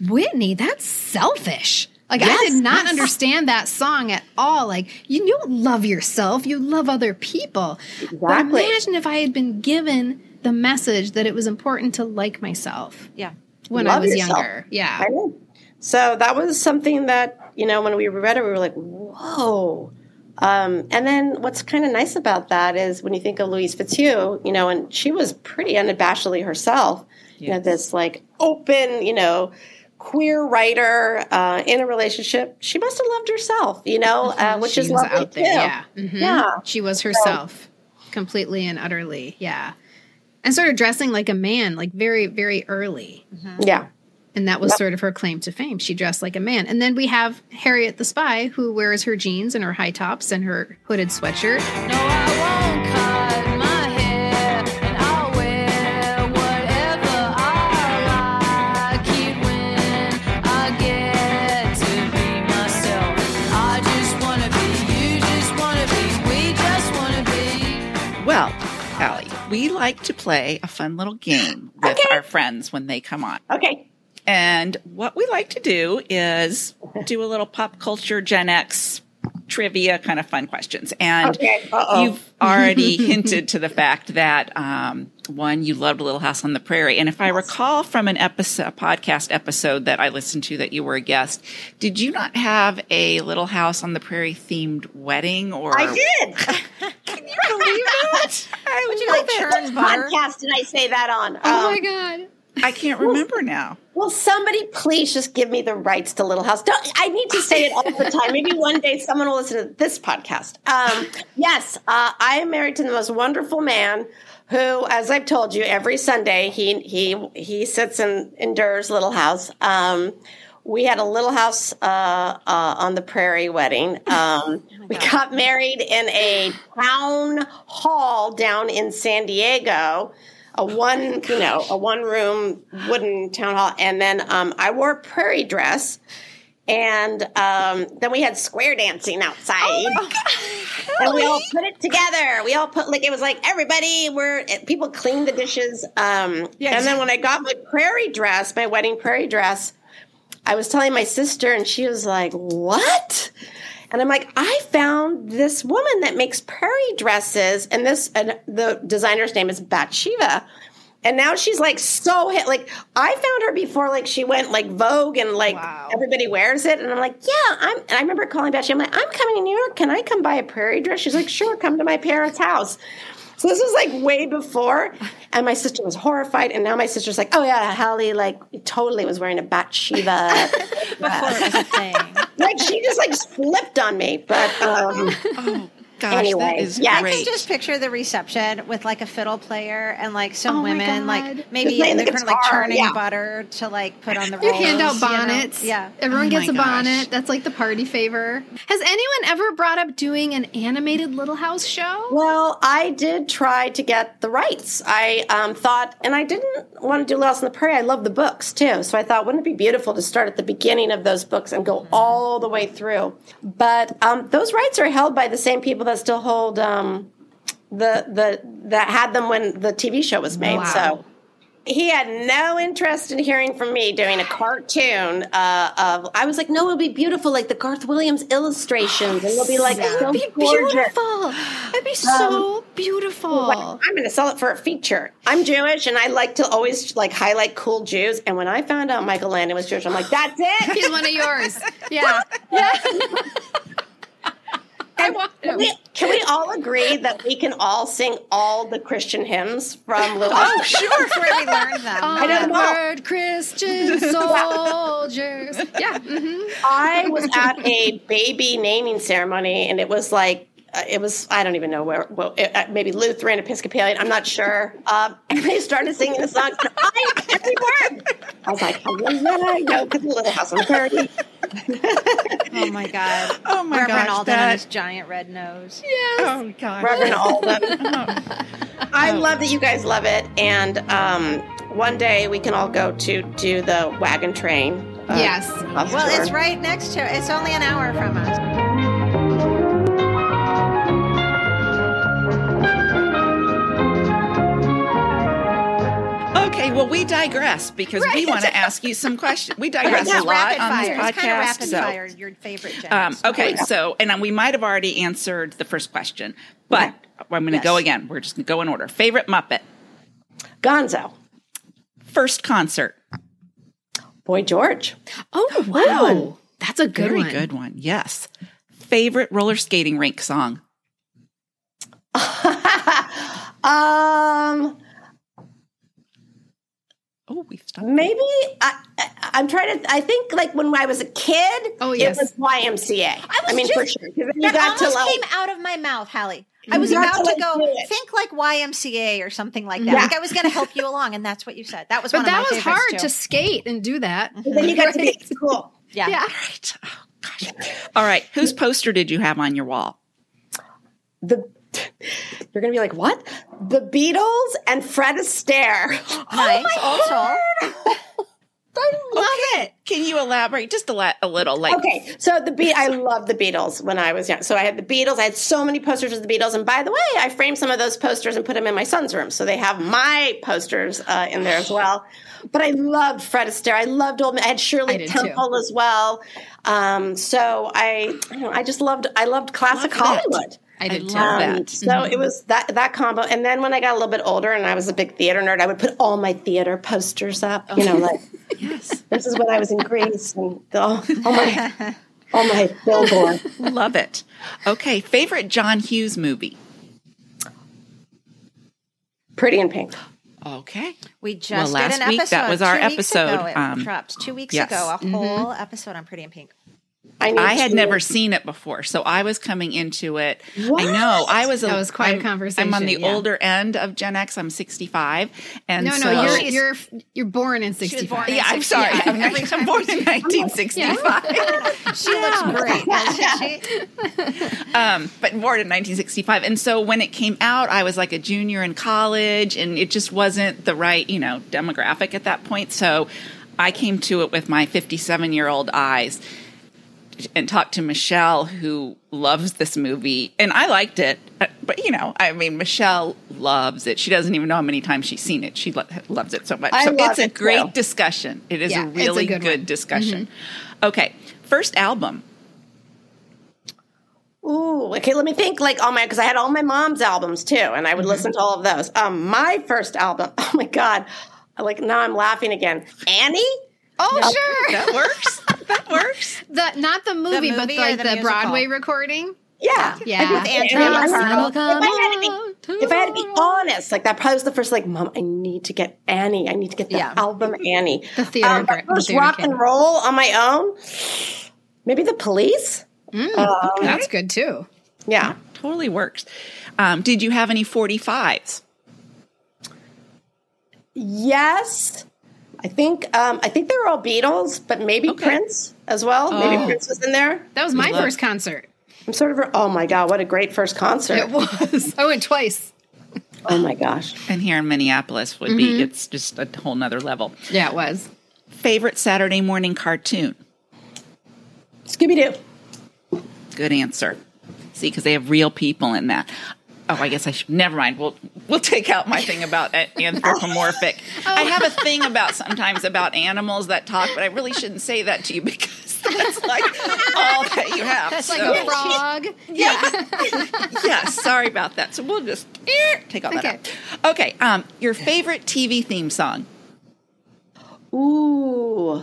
Whitney, that's selfish. Like, I did not yes. understand that song at all. Like, you don't love yourself, you love other people. But imagine if I had been given the message that it was important to like myself Yeah. when I was yourself. younger. Yeah. I know. So that was something that, you know, when we read it, we were like, whoa. Um, and then what's kind of nice about that is when you think of Louise Fitzhugh, you know, and she was pretty unabashedly herself, you know, this like open, you know, queer writer uh, in a relationship. She must have loved herself, you know, uh, which she is was lovely out there. too. Yeah. Mhm. Yeah. She was herself completely and utterly. Yeah. And sort of dressing like a man, like very, very early. Yeah. And that was sort of her claim to fame. She dressed like a man. And then we have Harriet the Spy, who wears her jeans and her high tops and her hooded sweatshirt. No, I we like to play a fun little game with our friends when they come on. Okay. And what we like to do is do a little pop culture Gen X trivia kind of fun questions. And Okay. You've already hinted to the fact that um, one, you loved Little House on the Prairie. And if I recall from an episode, a podcast episode that I listened to that you were a guest, did you not have a Little House on the Prairie themed wedding or I did. Can you believe that? I Would you like it. churn butter? podcast did I say that on? Oh Um, my God. I can't remember now. Will somebody please just give me the rights to Little House? Don't, I need to say it all the time. Maybe one day someone will listen to this podcast. Um, yes, uh, I am married to the most wonderful man who, as I've told you, every Sunday he he he sits in in Durr's little house. Um, we had a little house uh, uh, on the prairie wedding. Um, we got married in a town hall down in San Diego, a one you know a one room wooden town hall, and then um, I wore a prairie dress. And um, then we had square dancing outside and we all put it together. We all put like it was like everybody were people cleaned the dishes. Um, And then when I got my prairie dress, my wedding prairie dress, I was telling my sister, and she was like, "What?" And I'm like, "I found this woman that makes prairie dresses, and this and the designer's name is Batsheva." And now she's like so hit. Like I found her before, like she went like Vogue and like everybody wears it. And I'm like, yeah, I'm. And I remember calling Betsy. I'm like, I'm coming to New York. Can I come buy a prairie dress? She's like, sure, come to my parents' house. So this was like way before, and my sister was horrified. And now my sister's like, oh yeah, Halle like totally was wearing a Batsheva. Before it was a thing. Just like flipped on me. But um, Oh gosh, Anyway, that is yeah. I I can just picture the reception with like a fiddle player and like some Oh women, like maybe playing the they're kind of like guitar, churning yeah. butter to like put on the You hand out you know? bonnets. Yeah. Everyone Oh gets a gosh. bonnet. That's like the party favor. Has anyone ever brought up doing an animated Little House show? Well, I did try to get the rights. I um, thought, and I didn't want to do Little House on the Prairie. I love the books too, so I thought, wouldn't it be beautiful to start at the beginning of those books and go all the way through? But um, those rights are held by the same people that still hold um, the the that had them when the TV show was made. So. He had no interest in hearing from me doing a cartoon uh, of. I was like, no, it'll be beautiful, like the Garth Williams illustrations, and it'll be like so That'd be gorgeous. beautiful. That'd be so beautiful. Like, I'm going to sell it for a feature. I'm Jewish, and I like to always like highlight cool Jews. And when I found out Michael Landon was Jewish, I'm like, that's it. He's one of yours. Yeah. Yeah. I want Can we, can we all agree that we can all sing all the Christian hymns from Little Oh, sure. That's where we learned them. I don't know. Onward, Christian soldiers. Yeah. mhm. I was at a baby naming ceremony, and it was like uh, it was I don't even know where. Well, it, uh, maybe Lutheran, Episcopalian. I'm not sure. Um, and they started singing the song. and I every word. I was like, "Hallelujah!" Because the little house on the prairie. Oh my god. Oh my god. Reverend gosh, Alden that- and his giant red nose. oh gosh. Reverend Alden. I love that you guys love it, and um, one day we can all go to do the wagon train. uh, Yes. Well, tour. it's right next to it's only an hour from us. Okay, well, we digress because we want to ask you some questions. We digress Yeah, a lot rapid on fire. this It's kind of podcast. rapid so, fire. Your favorite um, okay, so and we might have already answered the first question, but I'm going to go again. We're just going to go in order. Favorite Muppet, Gonzo, first concert, Boy George. Oh, wow. That's a good very one. good one. Yes. Favorite roller skating rink song. um, Oh, we've stopped. maybe I, I, I'm trying to. I think like when I was a kid, Oh, yes. it was YMCA. I, mean, for sure. then you that got to almost like, came out of my mouth, Halle. I was about to, to like, go think like YMCA or something like that. Yeah. Like I was going to help you along, and that's what you said. That was But one of that my was hard too. to skate and do that. then you got to be cool. yeah. Yeah. Right. Oh, gosh. All right. Whose poster did you have on your wall? The you're gonna be like, what? The Beatles and Fred Astaire. Nice. also, I love it. Can you elaborate just a, la- a little? Like, Okay, so the Be- I love the Beatles when I was young. So I had the Beatles. I had so many posters of the Beatles, and by the way, I framed some of those posters and put them in my son's room, so they have my posters uh, in there as well. But I loved Fred Astaire. I loved old. I had Shirley I did too. Temple as well. Um, so I, I, know, I just loved. I loved classic Love that. Hollywood. I did too. love Um, that. so it was that that combo, and then when I got a little bit older and I was a big theater nerd, I would put all my theater posters up. You know, like yes. this is when I was in Grease and the, all, all my all my billboard. Love it. Okay. Favorite John Hughes movie? Pretty in Pink. Okay. we just Well, last did an week, episode. that was our two episode, Ago, it um, dropped two weeks yes. ago. A whole episode on Pretty in Pink. I need I had to- never seen it before, so I was coming into it. I know I was. A, That was quite a I'm- conversation, I'm on the yeah. older end of Gen X. I'm 65, and No, so no, you're you're you're born in was born '65. in yeah. I'm sorry. Yeah, I'm, every I'm born in 1965. She looks great, doesn't she? um, but born in 1965. And so when it came out, I was like a junior in college, and it just wasn't the right, you know, demographic at that point. So I came to it with my 57 year old eyes and talked to Michelle, who loves this movie, and I liked it. Uh, But you know, I mean, Michelle loves it. She doesn't even know how many times she's seen it. She lo- loves it so much. I so it's a it, great too. discussion. It is Yeah, a it's a really good good, one. Mm-hmm. discussion. Okay, first album. Ooh, okay. Let me think. Like all my, because I had all my mom's albums too, and I would listen to all of those. Um, my first album. Oh my god! Like now I'm laughing again. Annie. Oh, sure. That works. that works. The not the movie, but movie or like the the. Broadway recording. Yeah, Yeah, With Andrew Annie, I Marcano. if I had to be, if I had to be honest, like that probably was the first. Like, mom, I need to get Annie. I need to get the Yeah. album Annie. The theater Um, gra- the first theater rock kid. and roll on my own. Maybe the Police. That's good too. Yeah. Totally works. Um, did you have any 45s? Yes. I think um, I think they were all Beatles, but maybe Okay. Prince as well. Maybe Oh. Prince was in there. That was my love- first concert. I'm sort of oh my god, what a great first concert. It was. I went twice. Oh my gosh. And here in Minneapolis would be, it's just a whole nother level. Yeah, it was. Favorite Saturday morning cartoon? Scooby Doo. Good answer. See, because they have real people in that. Oh, I guess I should. Never mind. We'll we'll take out my thing about a- anthropomorphic. I have a thing about sometimes about animals that talk, but I really shouldn't say that to you because that's like all that you have. That's like a frog. yeah, Yes, sorry about that. So we'll just take all that Okay. out. Okay, um, your favorite TV theme song? Ooh.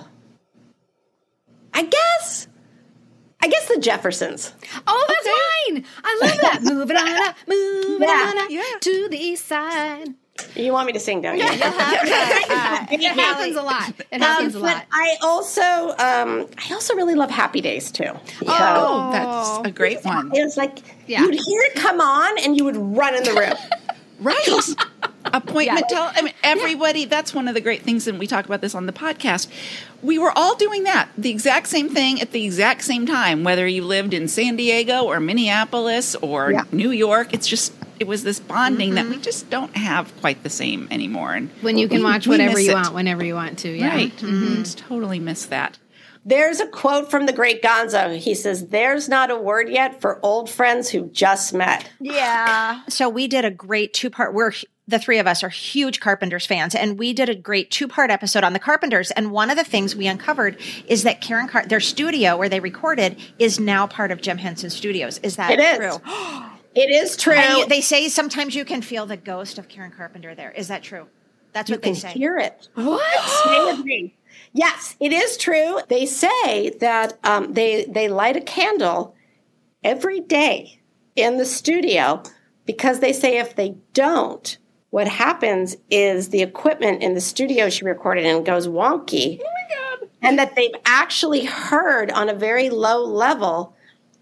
I guess I guess the Jeffersons. Oh, that's mine. I love that. Moving on up, moving Yeah, on up yeah. to the east side. You want me to sing, don't you? yeah It happens a lot. It happens a Um, but lot. I also um, I also really love Happy Days too. Oh, that's a great one. It was like Yeah. you'd hear it come on and you would run in the room. Right. Appointment tele- I mean, everybody, that's one of the great things, and we talk about this on the podcast. We were all doing that, the exact same thing at the exact same time, whether you lived in San Diego or Minneapolis or Yeah. New York. It's just, it was this bonding that we just don't have quite the same anymore. And when you can we- watch whatever you it. want, whenever you want to. Yeah. Right. Mm-hmm. Just totally miss that. There's a quote from the great Gonzo. He says, There's not a word yet for old friends who just met. Yeah. So we did a great two part. We're the three of us are huge Carpenters fans, and we did a great two part episode on the Carpenters. And one of the things we uncovered is that Karen Car- their studio where they recorded is now part of Jim Henson Studios. Is that It is. true? It is true. You, they say sometimes you can feel the ghost of Karen Carpenter there. Is that true? That's you what they can say. hear it. What? Yes, it is true. They say that um, they they light a candle every day in the studio because they say if they don't, what happens is the equipment in the studio she recorded in goes wonky. Oh my god! And that they've actually heard on a very low level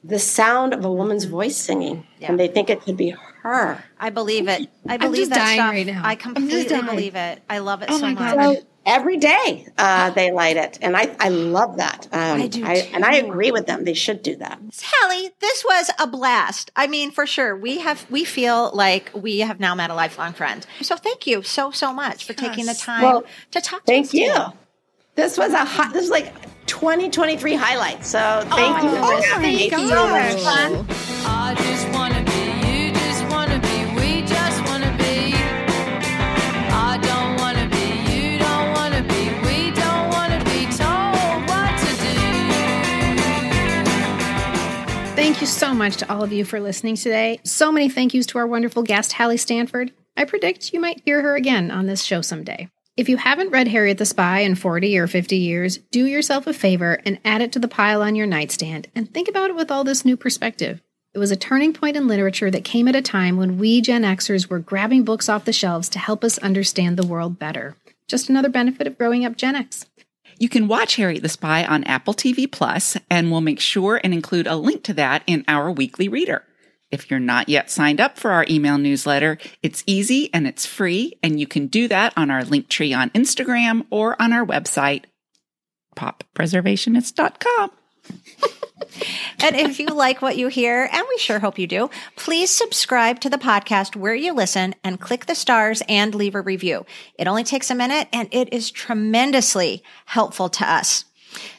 the sound of a woman's voice singing, and they think it could be her. I believe it. I believe just that dying stuff. right now. I I'm just completely dying. believe it. I love it Oh so my much. God. So every day uh, they light it, and I, I love that. Um, I do and I agree with them. They should do that. Halle, this was a blast. I mean, for sure. We have we feel like we have now met a lifelong friend. So thank you so so much for taking the time Well, to talk to you. Thank us you. today. This was a hot, this is like 2023 highlight. So thank you Oh, having me. thank you. So much fun. Thank you so much to all of you for listening today. So many thank yous to our wonderful guest, Halle Stanford. I predict you might hear her again on this show someday. If you haven't read Harriet the Spy in 40 or 50 years, do yourself a favor and add it to the pile on your nightstand and think about it with all this new perspective. It was a turning point in literature that came at a time when we Gen Xers were grabbing books off the shelves to help us understand the world better. Just another benefit of growing up Gen X. You can watch Harriet the Spy on Apple TV Plus, and we'll make sure and include a link to that in our weekly reader. If you're not yet signed up for our email newsletter, it's easy and it's free, and you can do that on our link tree on Instagram or on our website, poppreservationist.com. And if you like what you hear, and we sure hope you do, please subscribe to the podcast where you listen and click the stars and leave a review. It only takes a minute and it is tremendously helpful to us.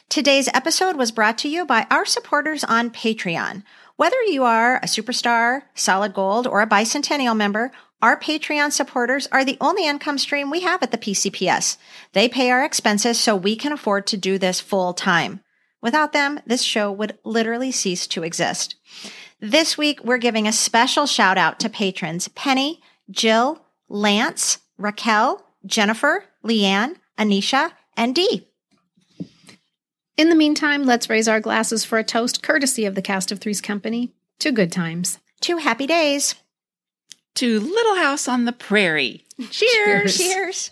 Today's episode was brought to you by our supporters on Patreon. Whether you are a superstar, solid gold, or a bicentennial member, our Patreon supporters are the only income stream we have at the PCPS. They pay our expenses so we can afford to do this full time. Without them, this show would literally cease to exist. This week, we're giving a special shout out to patrons Penny, Jill, Lance, Raquel, Jennifer, Leanne, Anisha, and Dee. In the meantime, let's raise our glasses for a toast courtesy of the Cast of Three's Company to good times. Two happy days. To Little House on the Prairie. Cheers! Cheers.